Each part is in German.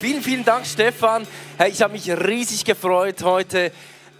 Vielen, vielen Dank, Stefan. Hey, ich habe mich riesig gefreut, heute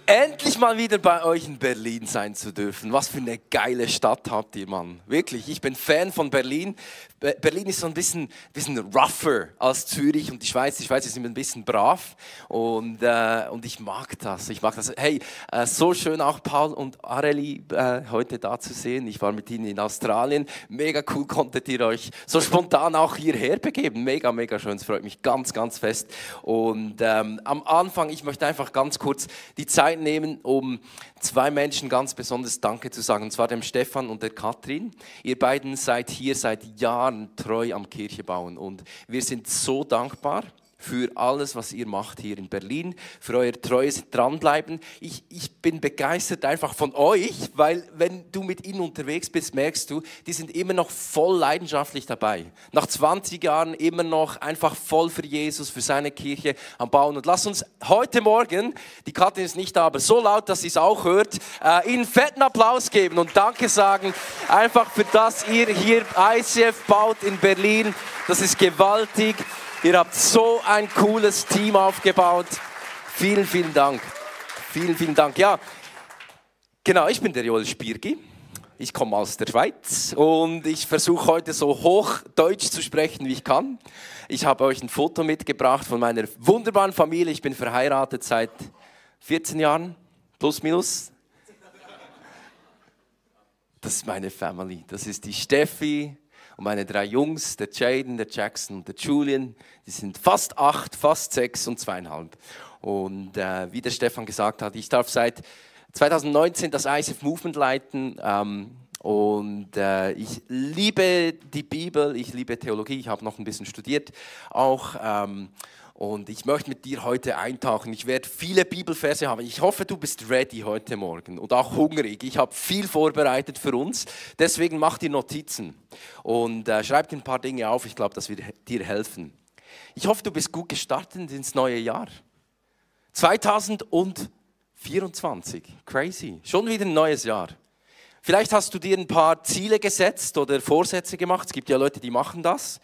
endlich mal wieder bei euch in Berlin sein zu dürfen. Was für eine geile Stadt habt ihr, Mann. Wirklich, ich bin Fan von Berlin. Berlin ist so ein bisschen, bisschen rougher als Zürich und die Schweiz. Die Schweiz ist immer ein bisschen brav und, äh, und ich mag das. Ich mag das. Hey, äh, so schön auch Paul und Areli äh, heute da zu sehen. Ich war mit ihnen in Australien. Mega cool konntet ihr euch so spontan auch hierher begeben. Mega, mega schön. Es freut mich ganz, ganz fest. Und ähm, am Anfang, ich möchte einfach ganz kurz die Zeit nehmen, um zwei Menschen ganz besonders Danke zu sagen. Und zwar dem Stefan und der Katrin. Ihr beiden seid hier seit Jahren treu am Kirche bauen. Und wir sind so dankbar für alles, was ihr macht hier in Berlin, für euer treues Dranbleiben. Ich, ich bin begeistert einfach von euch, weil wenn du mit ihnen unterwegs bist, merkst du, die sind immer noch voll leidenschaftlich dabei. Nach 20 Jahren immer noch einfach voll für Jesus, für seine Kirche am Bauen. Und lass uns heute Morgen, die Katrin ist nicht da, aber so laut, dass sie es auch hört, äh, ihnen fetten Applaus geben und Danke sagen, einfach für das ihr hier ICF baut in Berlin. Das ist gewaltig. Ihr habt so ein cooles Team aufgebaut. Vielen, vielen Dank. Vielen, vielen Dank. Ja, genau, ich bin der Joel Spirgi. Ich komme aus der Schweiz und ich versuche heute so hoch Deutsch zu sprechen, wie ich kann. Ich habe euch ein Foto mitgebracht von meiner wunderbaren Familie. Ich bin verheiratet seit 14 Jahren, plus minus. Das ist meine Family. Das ist die Steffi, und meine drei Jungs, der Jaden, der Jackson und der Julian, die sind fast acht, fast sechs und zweieinhalb. Und äh, wie der Stefan gesagt hat, ich darf seit 2019 das ISF Movement leiten. Ähm, und äh, ich liebe die Bibel, ich liebe Theologie, ich habe noch ein bisschen studiert auch. Ähm, und ich möchte mit dir heute eintauchen. Ich werde viele Bibelverse haben. Ich hoffe, du bist ready heute Morgen und auch hungrig. Ich habe viel vorbereitet für uns. Deswegen mach dir Notizen und äh, schreib dir ein paar Dinge auf. Ich glaube, das wird dir helfen. Ich hoffe, du bist gut gestartet ins neue Jahr. 2024. Crazy. Schon wieder ein neues Jahr. Vielleicht hast du dir ein paar Ziele gesetzt oder Vorsätze gemacht. Es gibt ja Leute, die machen das.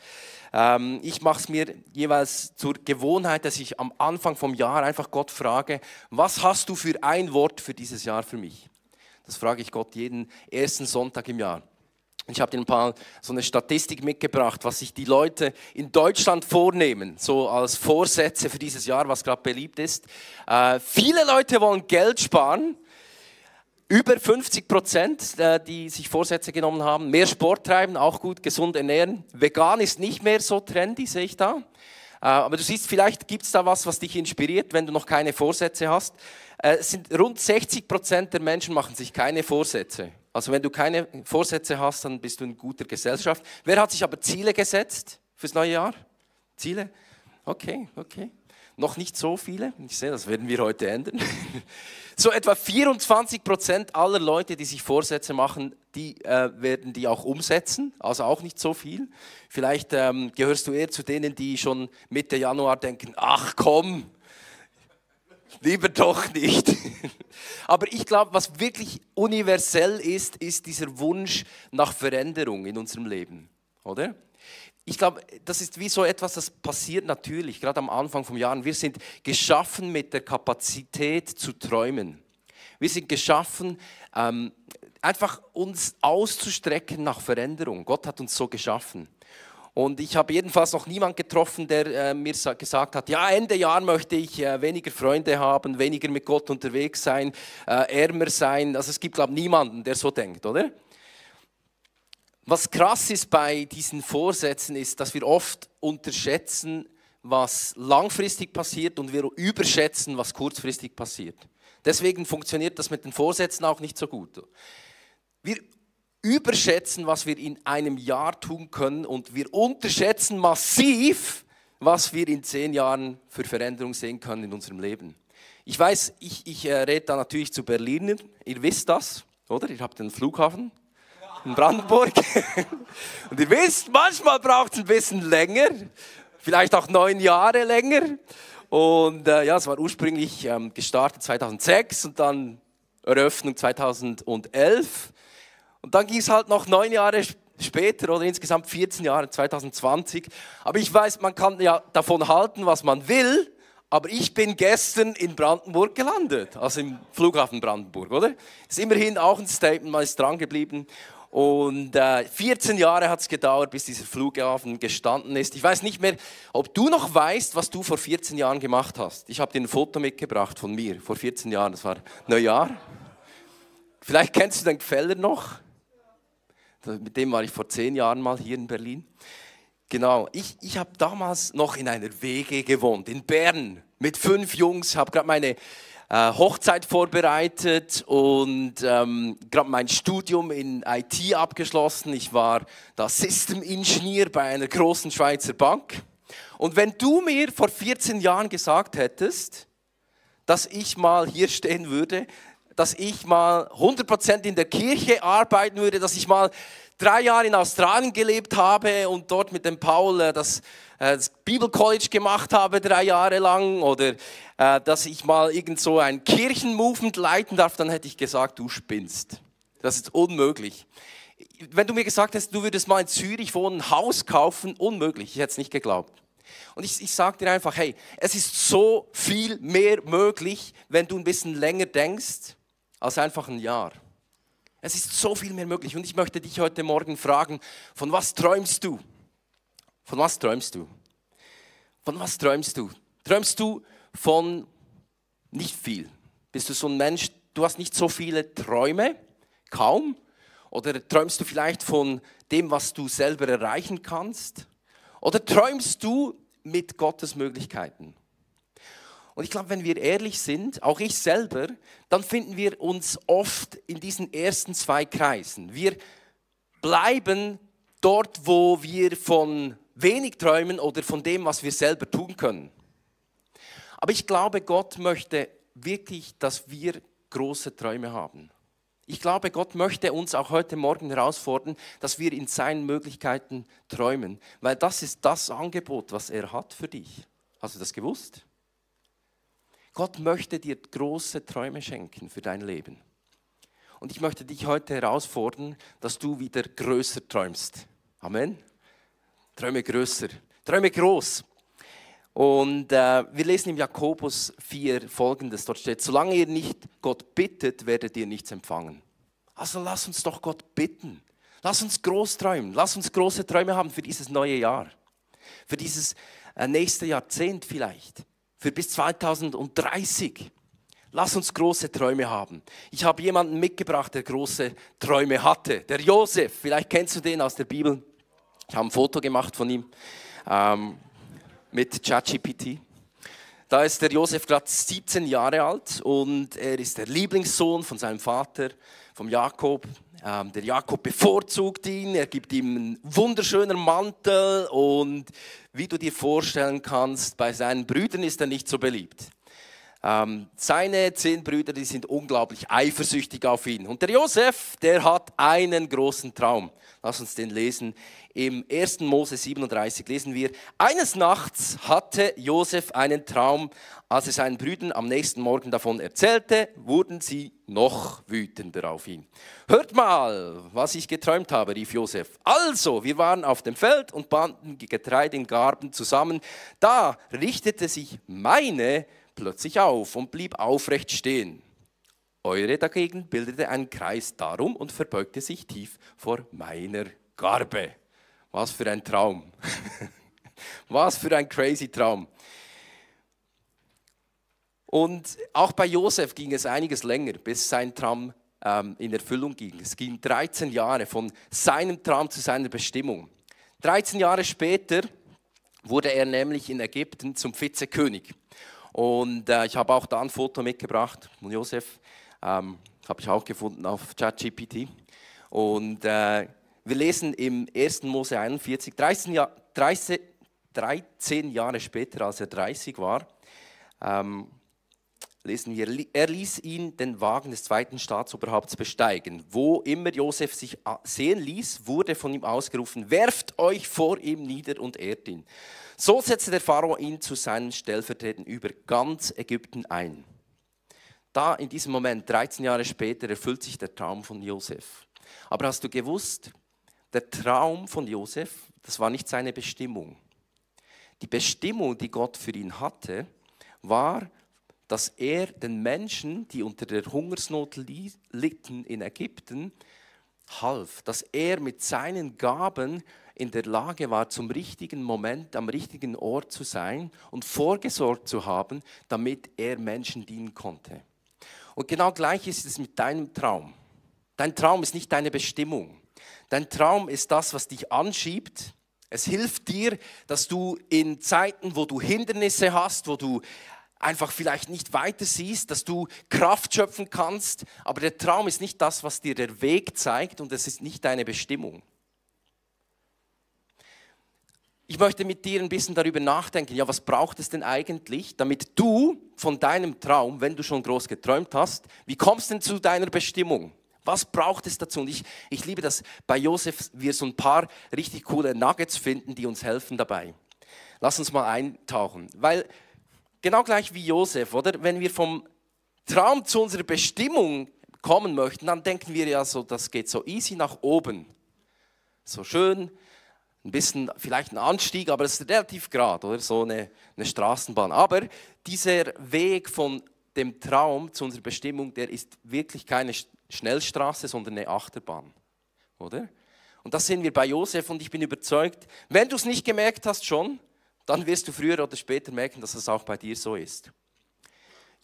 Ähm, ich mache es mir jeweils zur Gewohnheit, dass ich am Anfang vom Jahr einfach Gott frage, was hast du für ein Wort für dieses Jahr für mich? Das frage ich Gott jeden ersten Sonntag im Jahr. Ich habe dir ein paar so eine Statistik mitgebracht, was sich die Leute in Deutschland vornehmen, so als Vorsätze für dieses Jahr, was gerade beliebt ist. Äh, viele Leute wollen Geld sparen über 50 Prozent, äh, die sich Vorsätze genommen haben. Mehr Sport treiben, auch gut, gesund ernähren. Vegan ist nicht mehr so trendy, sehe ich da. Äh, aber du siehst, vielleicht gibt es da was, was dich inspiriert, wenn du noch keine Vorsätze hast. Äh, es sind rund 60 Prozent der Menschen machen sich keine Vorsätze. Also wenn du keine Vorsätze hast, dann bist du in guter Gesellschaft. Wer hat sich aber Ziele gesetzt fürs neue Jahr? Ziele? Okay, okay. Noch nicht so viele. Ich sehe, das werden wir heute ändern. So etwa 24 Prozent aller Leute, die sich Vorsätze machen, die äh, werden die auch umsetzen. Also auch nicht so viel. Vielleicht ähm, gehörst du eher zu denen, die schon Mitte Januar denken, ach komm, lieber doch nicht. Aber ich glaube, was wirklich universell ist, ist dieser Wunsch nach Veränderung in unserem Leben, oder? Ich glaube, das ist wie so etwas, das passiert natürlich, gerade am Anfang vom Jahr. Wir sind geschaffen mit der Kapazität zu träumen. Wir sind geschaffen, ähm, einfach uns auszustrecken nach Veränderung. Gott hat uns so geschaffen. Und ich habe jedenfalls noch niemanden getroffen, der äh, mir gesagt hat, ja, Ende Jahr möchte ich äh, weniger Freunde haben, weniger mit Gott unterwegs sein, äh, ärmer sein. Also es gibt, glaube ich, niemanden, der so denkt, oder? Was krass ist bei diesen Vorsätzen ist, dass wir oft unterschätzen, was langfristig passiert und wir überschätzen, was kurzfristig passiert. Deswegen funktioniert das mit den Vorsätzen auch nicht so gut. Wir überschätzen, was wir in einem Jahr tun können und wir unterschätzen massiv, was wir in zehn Jahren für Veränderung sehen können in unserem Leben. Ich weiß, ich, ich äh, rede da natürlich zu Berlinern, ihr wisst das, oder? Ihr habt den Flughafen, in Brandenburg. Und ihr wisst, manchmal braucht es ein bisschen länger, vielleicht auch neun Jahre länger. Und äh, ja, es war ursprünglich ähm, gestartet 2006 und dann Eröffnung 2011. Und dann ging es halt noch neun Jahre später oder insgesamt 14 Jahre, 2020. Aber ich weiß, man kann ja davon halten, was man will. Aber ich bin gestern in Brandenburg gelandet, also im Flughafen Brandenburg, oder? Ist immerhin auch ein Statement, man ist dran geblieben. Und äh, 14 Jahre hat es gedauert, bis dieser Flughafen gestanden ist. Ich weiß nicht mehr, ob du noch weißt, was du vor 14 Jahren gemacht hast. Ich habe dir ein Foto mitgebracht von mir vor 14 Jahren, das war Neujahr. Vielleicht kennst du den Gfeller noch. Mit dem war ich vor 10 Jahren mal hier in Berlin. Genau, ich, ich habe damals noch in einer WG gewohnt, in Bern, mit fünf Jungs. Habe gerade meine Hochzeit vorbereitet und ähm, gerade mein Studium in IT abgeschlossen. Ich war da System Engineer bei einer großen Schweizer Bank. Und wenn du mir vor 14 Jahren gesagt hättest, dass ich mal hier stehen würde, dass ich mal 100% in der Kirche arbeiten würde, dass ich mal drei Jahre in Australien gelebt habe und dort mit dem Paul äh, das, äh, das Bibelcollege gemacht habe, drei Jahre lang, oder äh, dass ich mal irgend so ein Kirchenmovement leiten darf, dann hätte ich gesagt, du spinnst. Das ist unmöglich. Wenn du mir gesagt hättest, du würdest mal in Zürich wohnen, ein Haus kaufen, unmöglich. Ich hätte es nicht geglaubt. Und ich, ich sage dir einfach, hey, es ist so viel mehr möglich, wenn du ein bisschen länger denkst, als einfach ein Jahr. Es ist so viel mehr möglich. Und ich möchte dich heute Morgen fragen, von was träumst du? Von was träumst du? Von was träumst du? Träumst du von nicht viel? Bist du so ein Mensch, du hast nicht so viele Träume? Kaum? Oder träumst du vielleicht von dem, was du selber erreichen kannst? Oder träumst du mit Gottes Möglichkeiten? Und ich glaube, wenn wir ehrlich sind, auch ich selber, dann finden wir uns oft in diesen ersten zwei Kreisen. Wir bleiben dort, wo wir von wenig träumen oder von dem, was wir selber tun können. Aber ich glaube, Gott möchte wirklich, dass wir große Träume haben. Ich glaube, Gott möchte uns auch heute Morgen herausfordern, dass wir in seinen Möglichkeiten träumen, weil das ist das Angebot, was er hat für dich. Hast du das gewusst? Gott möchte dir große Träume schenken für dein Leben. Und ich möchte dich heute herausfordern, dass du wieder größer träumst. Amen. Träume größer, träume groß. Und äh, wir lesen im Jakobus 4 folgendes: Dort steht, solange ihr nicht Gott bittet, werdet ihr nichts empfangen. Also lass uns doch Gott bitten. Lass uns groß träumen. Lass uns große Träume haben für dieses neue Jahr. Für dieses äh, nächste Jahrzehnt vielleicht für bis 2030. Lass uns große Träume haben. Ich habe jemanden mitgebracht, der große Träume hatte. Der Josef, vielleicht kennst du den aus der Bibel. Ich habe ein Foto gemacht von ihm ähm, mit ChatGPT. Da ist der Josef gerade 17 Jahre alt und er ist der Lieblingssohn von seinem Vater, vom Jakob. Ähm, der Jakob bevorzugt ihn, er gibt ihm einen wunderschönen Mantel und wie du dir vorstellen kannst, bei seinen Brüdern ist er nicht so beliebt. Ähm, seine zehn Brüder, die sind unglaublich eifersüchtig auf ihn. Und der Josef, der hat einen großen Traum. Lass uns den lesen. Im 1. Mose 37 lesen wir, eines Nachts hatte Josef einen Traum. Als er seinen Brüdern am nächsten Morgen davon erzählte, wurden sie noch wütender auf ihn. Hört mal, was ich geträumt habe, rief Josef. Also, wir waren auf dem Feld und banden Getreide in Garben zusammen. Da richtete sich meine plötzlich auf und blieb aufrecht stehen. Eure dagegen bildete einen Kreis darum und verbeugte sich tief vor meiner Garbe. Was für ein Traum. Was für ein crazy Traum. Und auch bei Josef ging es einiges länger, bis sein Traum ähm, in Erfüllung ging. Es ging 13 Jahre von seinem Traum zu seiner Bestimmung. 13 Jahre später wurde er nämlich in Ägypten zum Vizekönig. Und äh, ich habe auch da ein Foto mitgebracht von Josef. Ähm, Habe ich auch gefunden auf ChatGPT. Und äh, wir lesen im 1. Mose 41, 13, Jahr, 13, 13 Jahre später, als er 30 war, ähm, lesen wir, er ließ ihn den Wagen des zweiten Staatsoberhaupts besteigen. Wo immer Josef sich sehen ließ, wurde von ihm ausgerufen, werft euch vor ihm nieder und ehrt ihn. So setzte der Pharao ihn zu seinen Stellvertretern über ganz Ägypten ein. Da in diesem Moment, 13 Jahre später, erfüllt sich der Traum von Josef. Aber hast du gewusst, der Traum von Josef, das war nicht seine Bestimmung. Die Bestimmung, die Gott für ihn hatte, war, dass er den Menschen, die unter der Hungersnot litten in Ägypten, half, dass er mit seinen Gaben in der Lage war, zum richtigen Moment am richtigen Ort zu sein und vorgesorgt zu haben, damit er Menschen dienen konnte. Und genau gleich ist es mit deinem Traum. Dein Traum ist nicht deine Bestimmung. Dein Traum ist das, was dich anschiebt. Es hilft dir, dass du in Zeiten, wo du Hindernisse hast, wo du einfach vielleicht nicht weiter siehst, dass du Kraft schöpfen kannst. Aber der Traum ist nicht das, was dir der Weg zeigt und es ist nicht deine Bestimmung. Ich möchte mit dir ein bisschen darüber nachdenken, ja, was braucht es denn eigentlich, damit du von deinem Traum, wenn du schon groß geträumt hast, wie kommst du denn zu deiner Bestimmung? Was braucht es dazu? Und ich, ich liebe, dass bei Josef wir so ein paar richtig coole Nuggets finden, die uns helfen dabei. Lass uns mal eintauchen, weil genau gleich wie Josef, oder? Wenn wir vom Traum zu unserer Bestimmung kommen möchten, dann denken wir ja so, das geht so easy nach oben. So schön, ein bisschen vielleicht ein Anstieg, aber es ist relativ gerade, oder? So eine, eine Straßenbahn. Aber dieser Weg von dem Traum zu unserer Bestimmung, der ist wirklich keine Schnellstraße, sondern eine Achterbahn, oder? Und das sehen wir bei Josef und ich bin überzeugt, wenn du es nicht gemerkt hast schon, dann wirst du früher oder später merken, dass es auch bei dir so ist.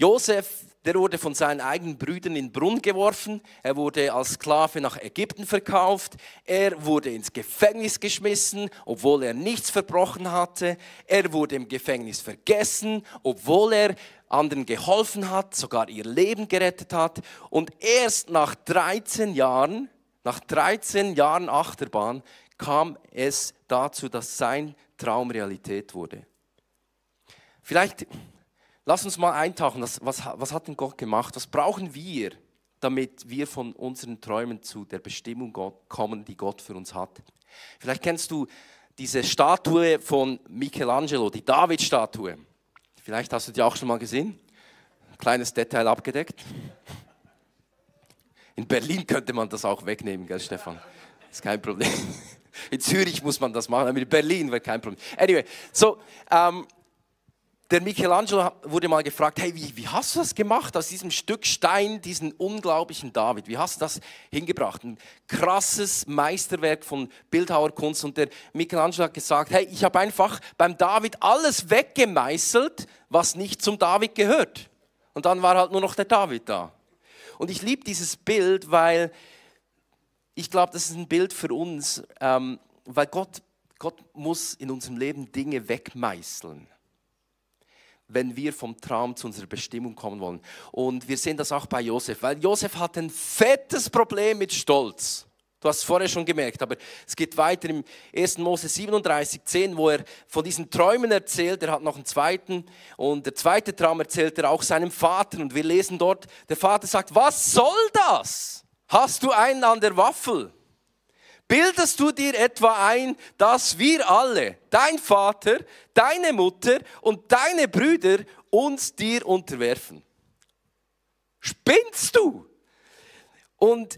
Josef, der wurde von seinen eigenen Brüdern in den Brunnen geworfen, er wurde als Sklave nach Ägypten verkauft, er wurde ins Gefängnis geschmissen, obwohl er nichts verbrochen hatte, er wurde im Gefängnis vergessen, obwohl er anderen geholfen hat, sogar ihr Leben gerettet hat. Und erst nach 13 Jahren, nach 13 Jahren Achterbahn kam es dazu, dass sein Traum Realität wurde. Vielleicht Lass uns mal eintauchen, was, was, was hat denn Gott gemacht? Was brauchen wir, damit wir von unseren Träumen zu der Bestimmung kommen, die Gott für uns hat? Vielleicht kennst du diese Statue von Michelangelo, die David-Statue. Vielleicht hast du die auch schon mal gesehen. Ein kleines Detail abgedeckt. In Berlin könnte man das auch wegnehmen, gell, Stefan? Ist kein Problem. In Zürich muss man das machen, aber in Berlin wäre kein Problem. Anyway, so, ähm, der Michelangelo wurde mal gefragt, hey, wie, wie hast du das gemacht aus diesem Stück Stein, diesen unglaublichen David? Wie hast du das hingebracht? Ein krasses Meisterwerk von Bildhauerkunst. Und der Michelangelo hat gesagt, hey, ich habe einfach beim David alles weggemeißelt, was nicht zum David gehört. Und dann war halt nur noch der David da. Und ich liebe dieses Bild, weil ich glaube, das ist ein Bild für uns, ähm, weil Gott, Gott muss in unserem Leben Dinge wegmeißeln wenn wir vom Traum zu unserer Bestimmung kommen wollen. Und wir sehen das auch bei Josef, weil Josef hat ein fettes Problem mit Stolz. Du hast es vorher schon gemerkt, aber es geht weiter im 1. Mose 37, 10, wo er von diesen Träumen erzählt. Er hat noch einen zweiten und der zweite Traum erzählt er auch seinem Vater. Und wir lesen dort, der Vater sagt, was soll das? Hast du einen an der Waffel? Bildest du dir etwa ein, dass wir alle, dein Vater, deine Mutter und deine Brüder, uns dir unterwerfen? Spinnst du? Und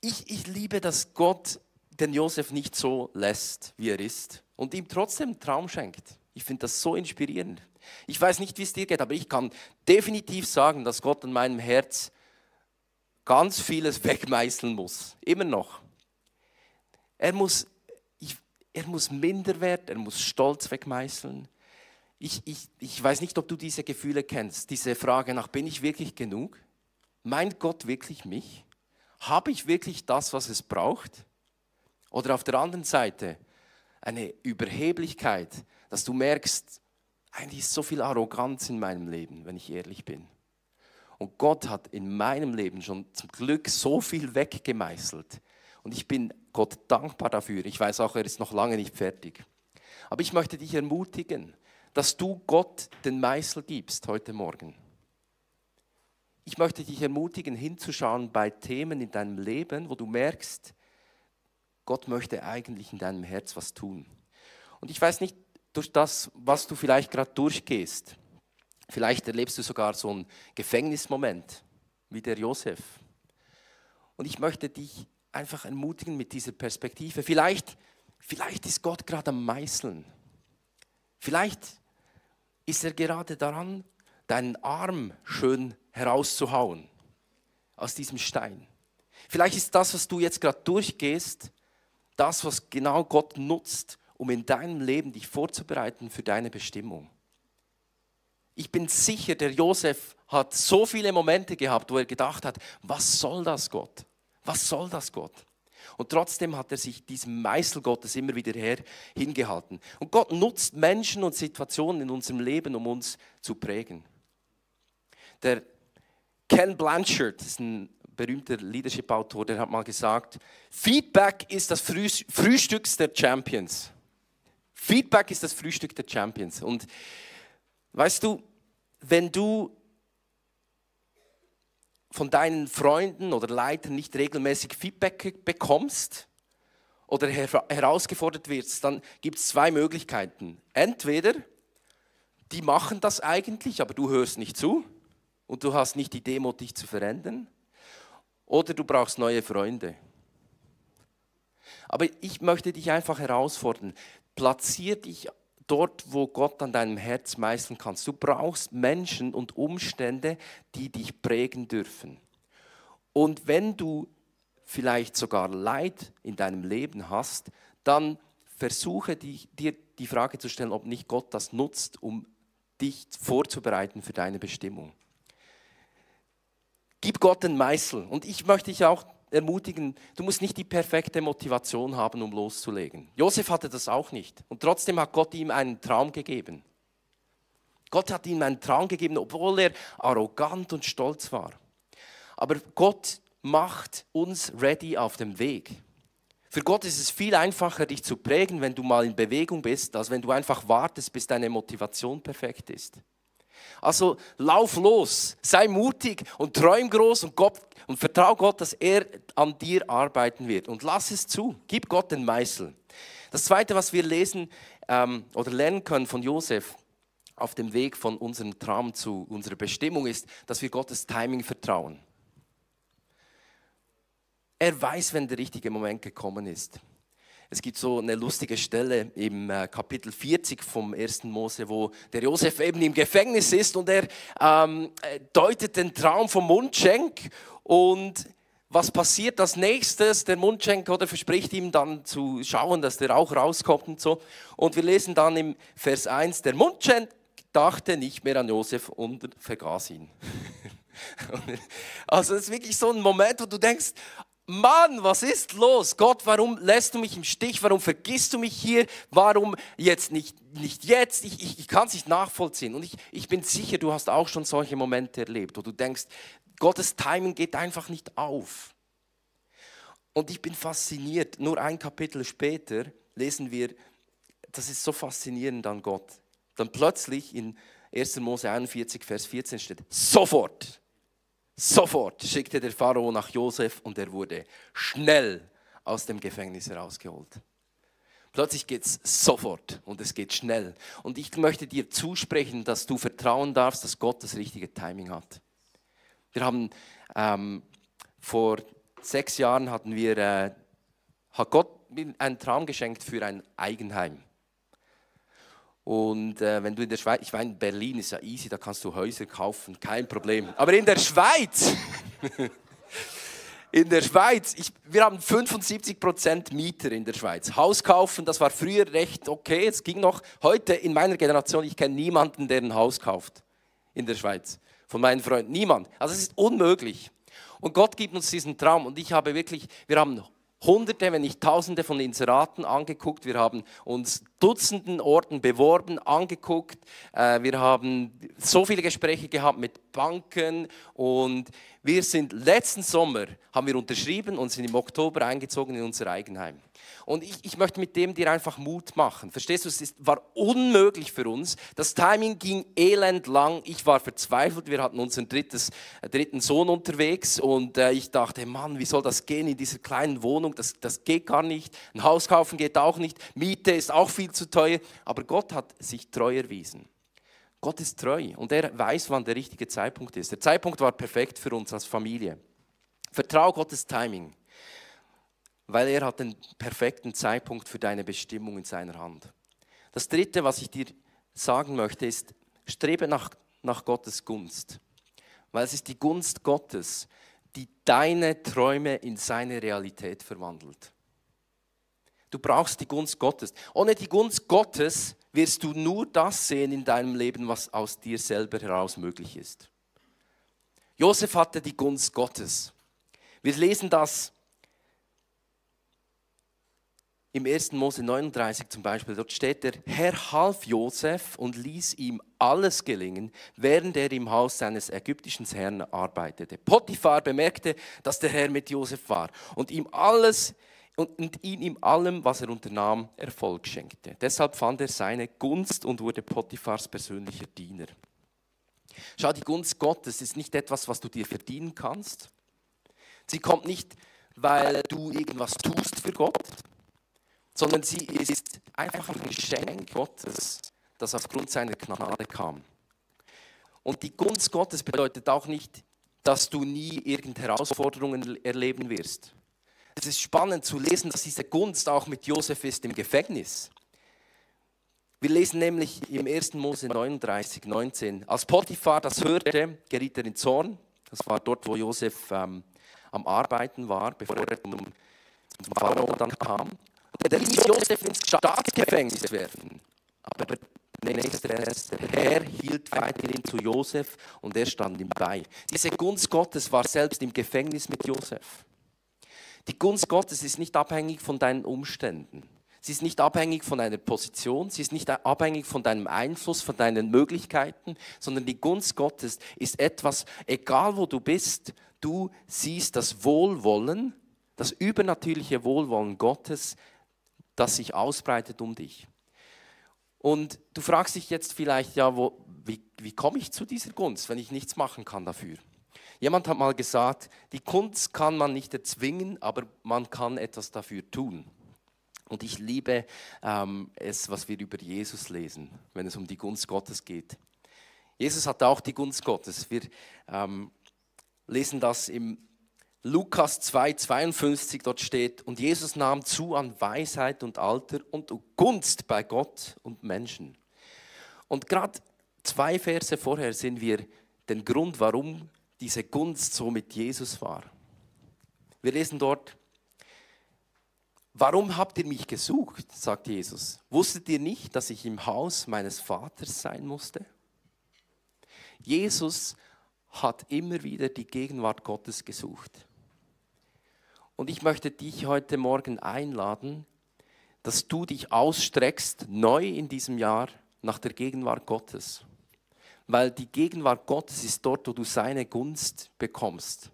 ich, ich liebe, dass Gott den Josef nicht so lässt, wie er ist und ihm trotzdem einen Traum schenkt. Ich finde das so inspirierend. Ich weiß nicht, wie es dir geht, aber ich kann definitiv sagen, dass Gott in meinem Herz ganz vieles wegmeißeln muss. Immer noch. Er muss, ich, er muss Minderwert, er muss Stolz wegmeißeln. Ich, ich, ich weiß nicht, ob du diese Gefühle kennst, diese Frage nach, bin ich wirklich genug? Meint Gott wirklich mich? Habe ich wirklich das, was es braucht? Oder auf der anderen Seite eine Überheblichkeit, dass du merkst, eigentlich ist so viel Arroganz in meinem Leben, wenn ich ehrlich bin. Und Gott hat in meinem Leben schon zum Glück so viel weggemeißelt. Und ich bin Gott dankbar dafür. Ich weiß auch, er ist noch lange nicht fertig. Aber ich möchte dich ermutigen, dass du Gott den Meißel gibst heute Morgen. Ich möchte dich ermutigen, hinzuschauen bei Themen in deinem Leben, wo du merkst, Gott möchte eigentlich in deinem Herz was tun. Und ich weiß nicht, durch das, was du vielleicht gerade durchgehst, vielleicht erlebst du sogar so einen Gefängnismoment wie der Josef. Und ich möchte dich einfach ermutigen mit dieser Perspektive. Vielleicht, vielleicht ist Gott gerade am Meißeln. Vielleicht ist er gerade daran, deinen Arm schön herauszuhauen aus diesem Stein. Vielleicht ist das, was du jetzt gerade durchgehst, das, was genau Gott nutzt, um in deinem Leben dich vorzubereiten für deine Bestimmung. Ich bin sicher, der Josef hat so viele Momente gehabt, wo er gedacht hat, was soll das Gott? Was soll das Gott? Und trotzdem hat er sich diesem Meißel Gottes immer wieder her hingehalten. Und Gott nutzt Menschen und Situationen in unserem Leben, um uns zu prägen. Der Ken Blanchard ist ein berühmter Leadership-Autor, der hat mal gesagt, Feedback ist das Frühstück der Champions. Feedback ist das Frühstück der Champions. Und weißt du, wenn du von deinen Freunden oder Leitern nicht regelmäßig Feedback bekommst oder her herausgefordert wirst, dann gibt es zwei Möglichkeiten. Entweder die machen das eigentlich, aber du hörst nicht zu und du hast nicht die Demut, dich zu verändern. Oder du brauchst neue Freunde. Aber ich möchte dich einfach herausfordern. Platzier dich dort, wo Gott an deinem Herz meißeln kann. Du brauchst Menschen und Umstände, die dich prägen dürfen. Und wenn du vielleicht sogar Leid in deinem Leben hast, dann versuche dir die Frage zu stellen, ob nicht Gott das nutzt, um dich vorzubereiten für deine Bestimmung. Gib Gott den Meißel. Und ich möchte dich auch ermutigen, du musst nicht die perfekte Motivation haben, um loszulegen. Josef hatte das auch nicht. Und trotzdem hat Gott ihm einen Traum gegeben. Gott hat ihm einen Traum gegeben, obwohl er arrogant und stolz war. Aber Gott macht uns ready auf dem Weg. Für Gott ist es viel einfacher, dich zu prägen, wenn du mal in Bewegung bist, als wenn du einfach wartest, bis deine Motivation perfekt ist. Also lauf los, sei mutig und träum groß und, Gott, und vertrau Gott, dass er an dir arbeiten wird. Und lass es zu, gib Gott den Meißel. Das Zweite, was wir lesen ähm, oder lernen können von Josef auf dem Weg von unserem Traum zu unserer Bestimmung ist, dass wir Gottes Timing vertrauen. Er weiß, wenn der richtige Moment gekommen ist. Es gibt so eine lustige Stelle im äh, Kapitel 40 vom 1. Mose, wo der Josef eben im Gefängnis ist und er ähm, äh, deutet den Traum vom Mundschenk und was passiert als nächstes? Der Mundschenk oder verspricht ihm dann zu schauen, dass der auch rauskommt und so. Und wir lesen dann im Vers 1, der Mundschenk dachte nicht mehr an Josef und vergaß ihn. also es ist wirklich so ein Moment, wo du denkst, Mann, was ist los? Gott, warum lässt du mich im Stich? Warum vergisst du mich hier? Warum jetzt nicht, nicht jetzt? Ich, ich, ich kann es nicht nachvollziehen. Und ich, ich bin sicher, du hast auch schon solche Momente erlebt, wo du denkst, Gottes Timing geht einfach nicht auf. Und ich bin fasziniert. Nur ein Kapitel später lesen wir, das ist so faszinierend an Gott. Dann plötzlich in 1. Mose 41, Vers 14 steht, sofort Sofort schickte der Pharao nach Josef und er wurde schnell aus dem Gefängnis herausgeholt. Plötzlich geht es sofort und es geht schnell. Und ich möchte dir zusprechen, dass du vertrauen darfst, dass Gott das richtige Timing hat. Wir haben ähm, vor sechs Jahren hatten wir, äh, hat Gott mir einen Traum geschenkt für ein Eigenheim. Und äh, wenn du in der Schweiz, ich meine, Berlin ist ja easy, da kannst du Häuser kaufen, kein Problem. Aber in der Schweiz, in der Schweiz, ich, wir haben 75% Mieter in der Schweiz. Haus kaufen, das war früher recht okay, es ging noch. Heute in meiner Generation, ich kenne niemanden, der ein Haus kauft in der Schweiz. Von meinen Freunden, niemand. Also es ist unmöglich. Und Gott gibt uns diesen Traum. Und ich habe wirklich, wir haben Hunderte, wenn nicht Tausende von Inseraten angeguckt. Wir haben uns Dutzenden Orten beworben, angeguckt. Äh, wir haben so viele Gespräche gehabt mit Banken und wir sind letzten Sommer, haben wir unterschrieben und sind im Oktober eingezogen in unser Eigenheim. Und ich, ich möchte mit dem dir einfach Mut machen. Verstehst du, es ist, war unmöglich für uns. Das Timing ging elend lang. Ich war verzweifelt. Wir hatten unseren drittes, äh, dritten Sohn unterwegs und äh, ich dachte, Mann, wie soll das gehen in dieser kleinen Wohnung? Das, das geht gar nicht. Ein Haus kaufen geht auch nicht. Miete ist auch viel zu teuer. Aber Gott hat sich treu erwiesen. Gott ist treu und er weiß, wann der richtige Zeitpunkt ist. Der Zeitpunkt war perfekt für uns als Familie. Vertrau Gottes Timing. Weil er hat den perfekten Zeitpunkt für deine Bestimmung in seiner Hand. Das Dritte, was ich dir sagen möchte, ist, strebe nach, nach Gottes Gunst, weil es ist die Gunst Gottes, die deine Träume in seine Realität verwandelt. Du brauchst die Gunst Gottes. Ohne die Gunst Gottes wirst du nur das sehen in deinem Leben, was aus dir selber heraus möglich ist. Josef hatte die Gunst Gottes. Wir lesen das im 1. Mose 39 zum Beispiel, dort steht der Herr half Josef und ließ ihm alles gelingen, während er im Haus seines ägyptischen Herrn arbeitete. Potiphar bemerkte, dass der Herr mit Josef war und ihm alles und ihn in allem, was er unternahm, Erfolg schenkte. Deshalb fand er seine Gunst und wurde Potiphars persönlicher Diener. Schau, die Gunst Gottes ist nicht etwas, was du dir verdienen kannst. Sie kommt nicht, weil du irgendwas tust für Gott, sondern sie ist einfach ein Geschenk Gottes, das aufgrund seiner Gnade kam. Und die Gunst Gottes bedeutet auch nicht, dass du nie irgendeine Herausforderungen erleben wirst. Es ist spannend zu lesen, dass diese Gunst auch mit Josef ist im Gefängnis. Wir lesen nämlich im 1. Mose 39, 19. Als Potiphar das hörte, geriet er in Zorn. Das war dort, wo Josef ähm, am Arbeiten war, bevor er zum, zum Pharao dann kam. Und er ließ Josef ins Staatsgefängnis werfen. Aber der nächste Vers, der Herr hielt weiterhin zu Josef und er stand ihm bei. Diese Gunst Gottes war selbst im Gefängnis mit Josef. Die Gunst Gottes ist nicht abhängig von deinen Umständen. Sie ist nicht abhängig von deiner Position, sie ist nicht abhängig von deinem Einfluss, von deinen Möglichkeiten, sondern die Gunst Gottes ist etwas, egal wo du bist, du siehst das Wohlwollen, das übernatürliche Wohlwollen Gottes, das sich ausbreitet um dich. Und du fragst dich jetzt vielleicht, ja, wo, wie, wie komme ich zu dieser Gunst, wenn ich nichts machen kann dafür? Jemand hat mal gesagt, die Kunst kann man nicht erzwingen, aber man kann etwas dafür tun. Und ich liebe ähm, es, was wir über Jesus lesen, wenn es um die Gunst Gottes geht. Jesus hatte auch die Gunst Gottes. Wir ähm, lesen das im Lukas 2, 52, dort steht, und Jesus nahm zu an Weisheit und Alter und Gunst bei Gott und Menschen. Und gerade zwei Verse vorher sehen wir den Grund, warum diese Gunst so mit Jesus war. Wir lesen dort, Warum habt ihr mich gesucht? sagt Jesus. Wusstet ihr nicht, dass ich im Haus meines Vaters sein musste? Jesus hat immer wieder die Gegenwart Gottes gesucht. Und ich möchte dich heute Morgen einladen, dass du dich ausstreckst, neu in diesem Jahr, nach der Gegenwart Gottes weil die Gegenwart Gottes ist dort, wo du seine Gunst bekommst,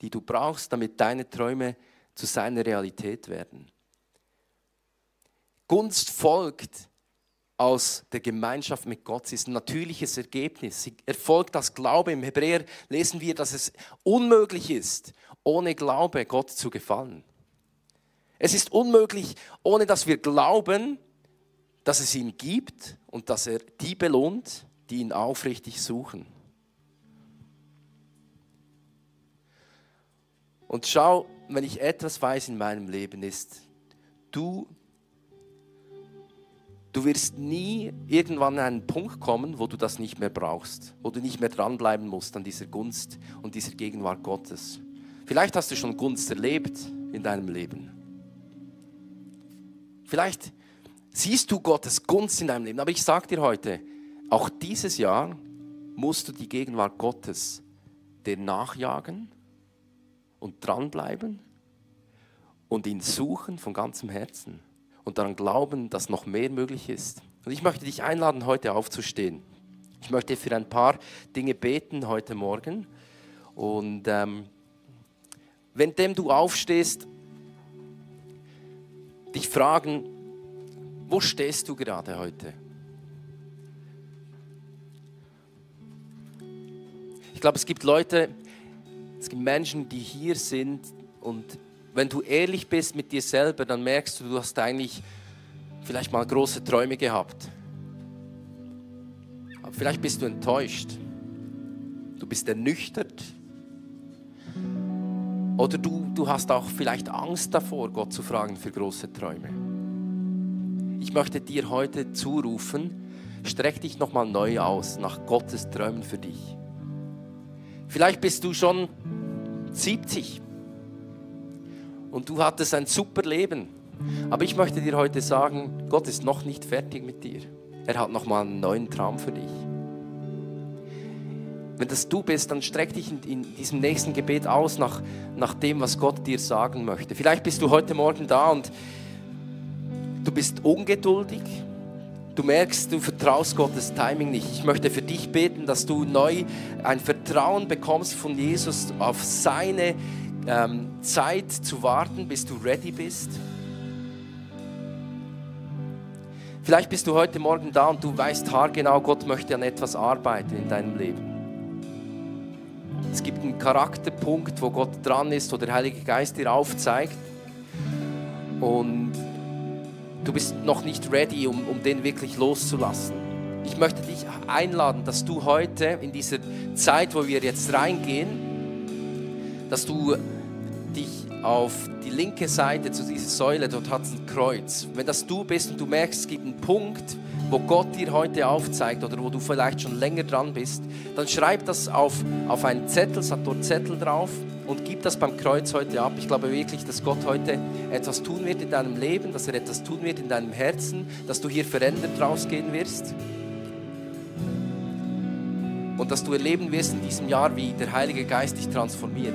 die du brauchst, damit deine Träume zu seiner Realität werden. Gunst folgt aus der Gemeinschaft mit Gott. Sie ist ein natürliches Ergebnis. Sie erfolgt aus Glaube. Im Hebräer lesen wir, dass es unmöglich ist, ohne Glaube Gott zu gefallen. Es ist unmöglich, ohne dass wir glauben, dass es ihn gibt und dass er die belohnt, die ihn aufrichtig suchen. Und schau, wenn ich etwas weiß in meinem Leben ist, du, du wirst nie irgendwann an einen Punkt kommen, wo du das nicht mehr brauchst, wo du nicht mehr dranbleiben musst an dieser Gunst und dieser Gegenwart Gottes. Vielleicht hast du schon Gunst erlebt in deinem Leben. Vielleicht siehst du Gottes Gunst in deinem Leben, aber ich sage dir heute, auch dieses Jahr musst du die Gegenwart Gottes dir nachjagen und dranbleiben und ihn suchen von ganzem Herzen und daran glauben, dass noch mehr möglich ist. Und ich möchte dich einladen, heute aufzustehen. Ich möchte für ein paar Dinge beten heute Morgen. Und ähm, währenddem du aufstehst, dich fragen, wo stehst du gerade heute? glaube, es gibt Leute, es gibt Menschen, die hier sind und wenn du ehrlich bist mit dir selber, dann merkst du, du hast eigentlich vielleicht mal große Träume gehabt. Aber vielleicht bist du enttäuscht. Du bist ernüchtert. Oder du, du hast auch vielleicht Angst davor, Gott zu fragen für große Träume. Ich möchte dir heute zurufen, streck dich nochmal neu aus nach Gottes Träumen für dich. Vielleicht bist du schon 70 und du hattest ein super Leben. Aber ich möchte dir heute sagen, Gott ist noch nicht fertig mit dir. Er hat nochmal einen neuen Traum für dich. Wenn das du bist, dann streck dich in, in, diesem nächsten Gebet aus nach, nach dem, was Gott dir sagen möchte. Vielleicht bist du heute Morgen da und du bist ungeduldig. Du merkst, du vertraust Gottes Timing nicht. Ich möchte für dich beten, dass du neu ein Vertrauen bekommst von Jesus auf seine ähm, Zeit zu warten, bis du ready bist. Vielleicht bist du heute Morgen da und du weißt haargenau, Gott möchte an etwas arbeiten in deinem Leben. Es gibt einen Charakterpunkt, wo Gott dran ist, wo der Heilige Geist dir aufzeigt. Und du bist noch nicht ready, um, um den wirklich loszulassen. Ich möchte dich einladen, dass du heute in dieser Zeit, wo wir jetzt reingehen, dass du auf die linke Seite zu dieser Säule, dort hat es ein Kreuz. Wenn das du bist und du merkst, es gibt einen Punkt, wo Gott dir heute aufzeigt oder wo du vielleicht schon länger dran bist, dann schreib das auf, auf einen Zettel, es hat dort Zettel drauf und gib das beim Kreuz heute ab. Ich glaube wirklich, dass Gott heute etwas tun wird in deinem Leben, dass er etwas tun wird in deinem Herzen, dass du hier verändert rausgehen wirst und dass du erleben wirst in diesem Jahr, wie der Heilige Geist dich transformiert.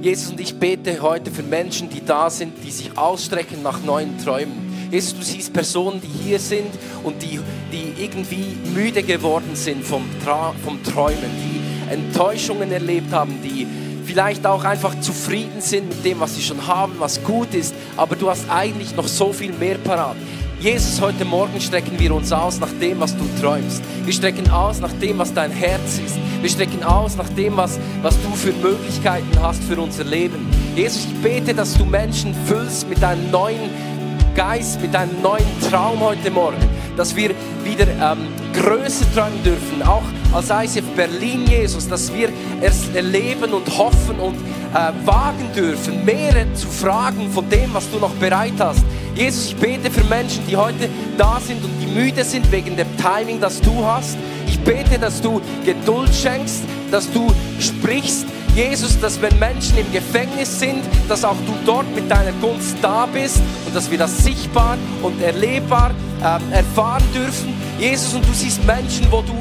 Jesus und ich bete heute für Menschen, die da sind, die sich ausstrecken nach neuen Träumen. Jesus, du siehst Personen, die hier sind und die, die irgendwie müde geworden sind vom, Tra vom Träumen, die Enttäuschungen erlebt haben, die vielleicht auch einfach zufrieden sind mit dem, was sie schon haben, was gut ist, aber du hast eigentlich noch so viel mehr parat. Jesus, heute Morgen strecken wir uns aus nach dem, was du träumst. Wir strecken aus nach dem, was dein Herz ist. Wir strecken aus nach dem, was, was du für Möglichkeiten hast für unser Leben. Jesus, ich bete, dass du Menschen füllst mit deinem neuen Geist, mit einem neuen Traum heute Morgen, dass wir wieder ähm, größer träumen dürfen, auch als ICF Berlin, Jesus, dass wir es erleben und hoffen und äh, wagen dürfen, mehr zu fragen von dem, was du noch bereit hast. Jesus, ich bete für Menschen, die heute da sind und die müde sind wegen dem Timing, das du hast. Ich bete, dass du Geduld schenkst, dass du sprichst, Jesus, dass wenn Menschen im Gefängnis sind, dass auch du dort mit deiner Gunst da bist und dass wir das sichtbar und erlebbar äh, erfahren dürfen. Jesus, und du siehst Menschen, wo du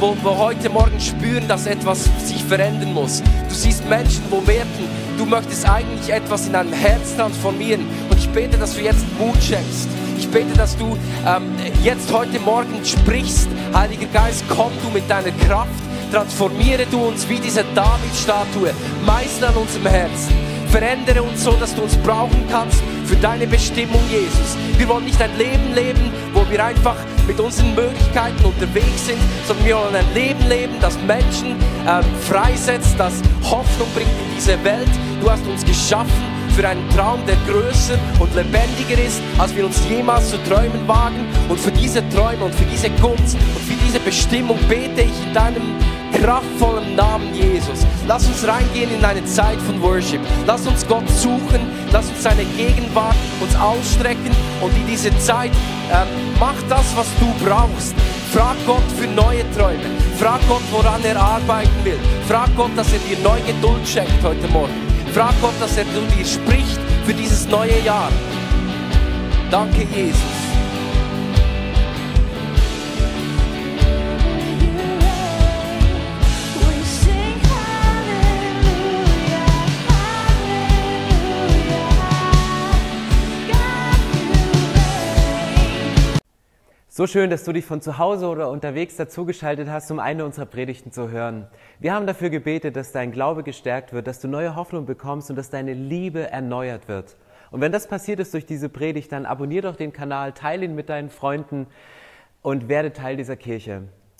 wo, wo heute Morgen spüren, dass etwas sich verändern muss. Du siehst Menschen, wo merken, du möchtest eigentlich etwas in deinem Herz transformieren. Bete, dass du jetzt Mut schenkst. Ich bete, dass du ähm, jetzt heute Morgen sprichst. Heiliger Geist, komm du mit deiner Kraft Transformiere du uns wie diese David-Statue, Meister an unserem Herzen. Verändere uns so, dass du uns brauchen kannst für deine Bestimmung, Jesus. Wir wollen nicht ein Leben leben, wo wir einfach mit unseren Möglichkeiten unterwegs sind, sondern wir wollen ein Leben leben, das Menschen ähm, freisetzt, das Hoffnung bringt in diese Welt. Du hast uns geschaffen für einen Traum, der größer und lebendiger ist, als wir uns jemals zu träumen wagen. Und für diese Träume und für diese Gunst und für diese Bestimmung bete ich in deinem kraftvollen Namen Jesus. Lass uns reingehen in eine Zeit von Worship. Lass uns Gott suchen. Lass uns seine Gegenwart uns ausstrecken. Und in diese Zeit ähm, mach das, was du brauchst. Frag Gott für neue Träume. Frag Gott, woran er arbeiten will. Frag Gott, dass er dir neue Geduld schenkt heute Morgen. Frag Gott, dass er dir spricht für dieses neue Jahr. Danke, Jesus. So schön, dass du dich von zu Hause oder unterwegs dazugeschaltet hast, um eine unserer Predigten zu hören. Wir haben dafür gebetet, dass dein Glaube gestärkt wird, dass du neue Hoffnung bekommst und dass deine Liebe erneuert wird. Und wenn das passiert ist durch diese Predigt, dann abonnier doch den Kanal, teile ihn mit deinen Freunden und werde Teil dieser Kirche.